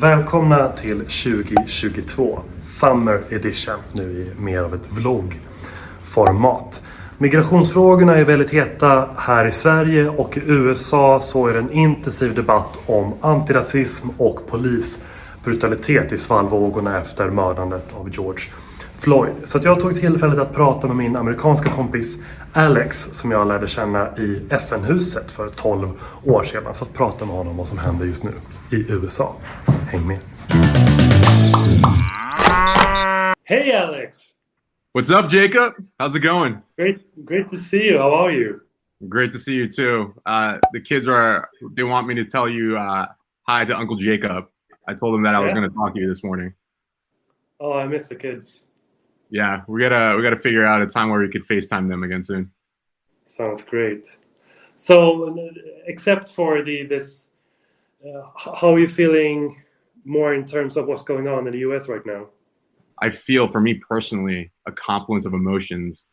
Välkomna till 2022 Summer Edition nu i mer av ett vloggformat. Migrationsfrågorna är väldigt heta här i Sverige och i USA så är det en intensiv debatt om antirasism och polisbrutalitet i svallvågorna efter mördandet av George Floyd. Så jag tog tillfället att prata med min amerikanska kompis Alex som jag lärde känna i FN-huset för 12 år sedan för att prata med honom om vad som händer just nu i USA. Häng med! Hey Alex! What's up, Jacob? How's it going? Great, great to see you. How are you? Great to see you too. Uh, the kids are. They want me to tell you uh, hi to Uncle Jacob. I told them that I was going to talk to you this morning. Oh, I miss the kids. Yeah, we gotta we gotta figure out a time where we could FaceTime them again soon. Sounds great. So, except for the this, uh, how are you feeling more in terms of what's going on in the U.S. right now? I feel, for me personally, a confluence of emotions.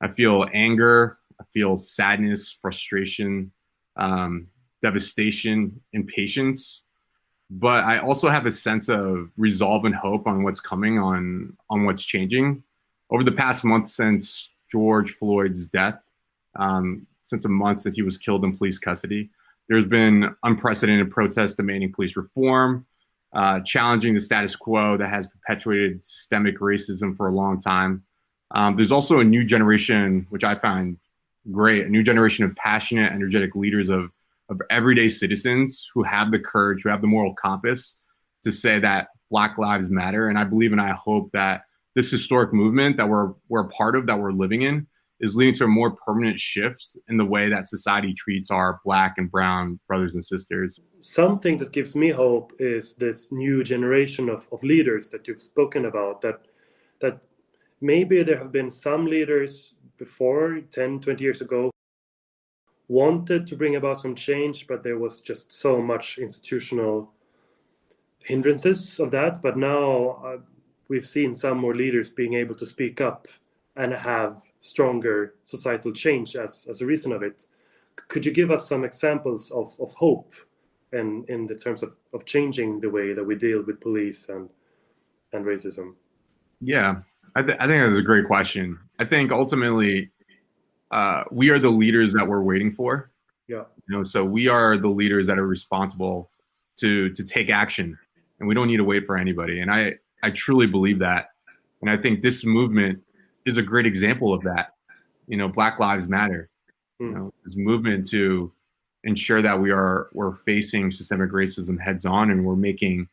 I feel anger. I feel sadness, frustration, um, devastation, impatience. But I also have a sense of resolve and hope on what's coming, on on what's changing. Over the past month since George Floyd's death, um, since a month since he was killed in police custody, there's been unprecedented protests demanding police reform, uh, challenging the status quo that has perpetuated systemic racism for a long time. Um, there's also a new generation, which I find great, a new generation of passionate, energetic leaders of, of everyday citizens who have the courage, who have the moral compass to say that Black Lives Matter. And I believe and I hope that this historic movement that we're, we're a part of, that we're living in, is leading to a more permanent shift in the way that society treats our black and brown brothers and sisters. Something that gives me hope is this new generation of, of leaders that you've spoken about that that maybe there have been some leaders before 10 20 years ago wanted to bring about some change but there was just so much institutional hindrances of that but now uh, we've seen some more leaders being able to speak up and have stronger societal change as, as a reason of it. Could you give us some examples of, of hope in, in the terms of, of changing the way that we deal with police and, and racism? Yeah, I, th- I think that's a great question. I think ultimately uh, we are the leaders that we're waiting for. Yeah. You know, so we are the leaders that are responsible to to take action, and we don't need to wait for anybody. And I I truly believe that, and I think this movement is a great example of that. You know, Black Lives Matter. Mm. You hmm. know, this movement to ensure that we are we're facing systemic racism heads on and we're making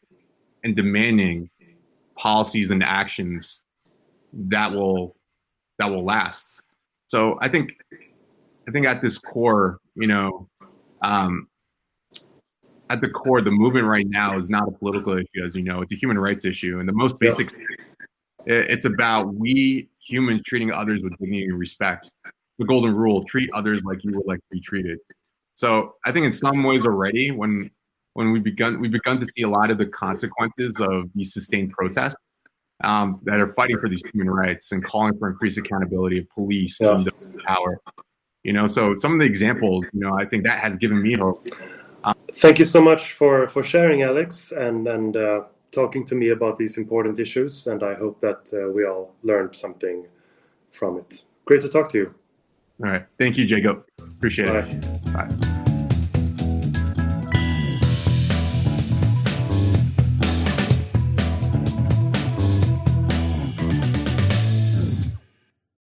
and demanding policies and actions that will that will last. So I think I think at this core, you know, um, at the core, the movement right now is not a political issue, as you know, it's a human rights issue, and the most basic it's about we humans treating others with dignity and respect. The golden rule: treat others like you would like to be treated. So I think in some ways already, when when we begun we've begun to see a lot of the consequences of these sustained protests um, that are fighting for these human rights and calling for increased accountability of police yeah. and power. You know, so some of the examples, you know, I think that has given me hope. Um, Thank you so much for for sharing, Alex, and and. Uh talking to me about these important issues, and I hope that uh, we all learned something from it. Great to talk to you. All right. Thank you, Jacob. Appreciate Bye. it. Bye.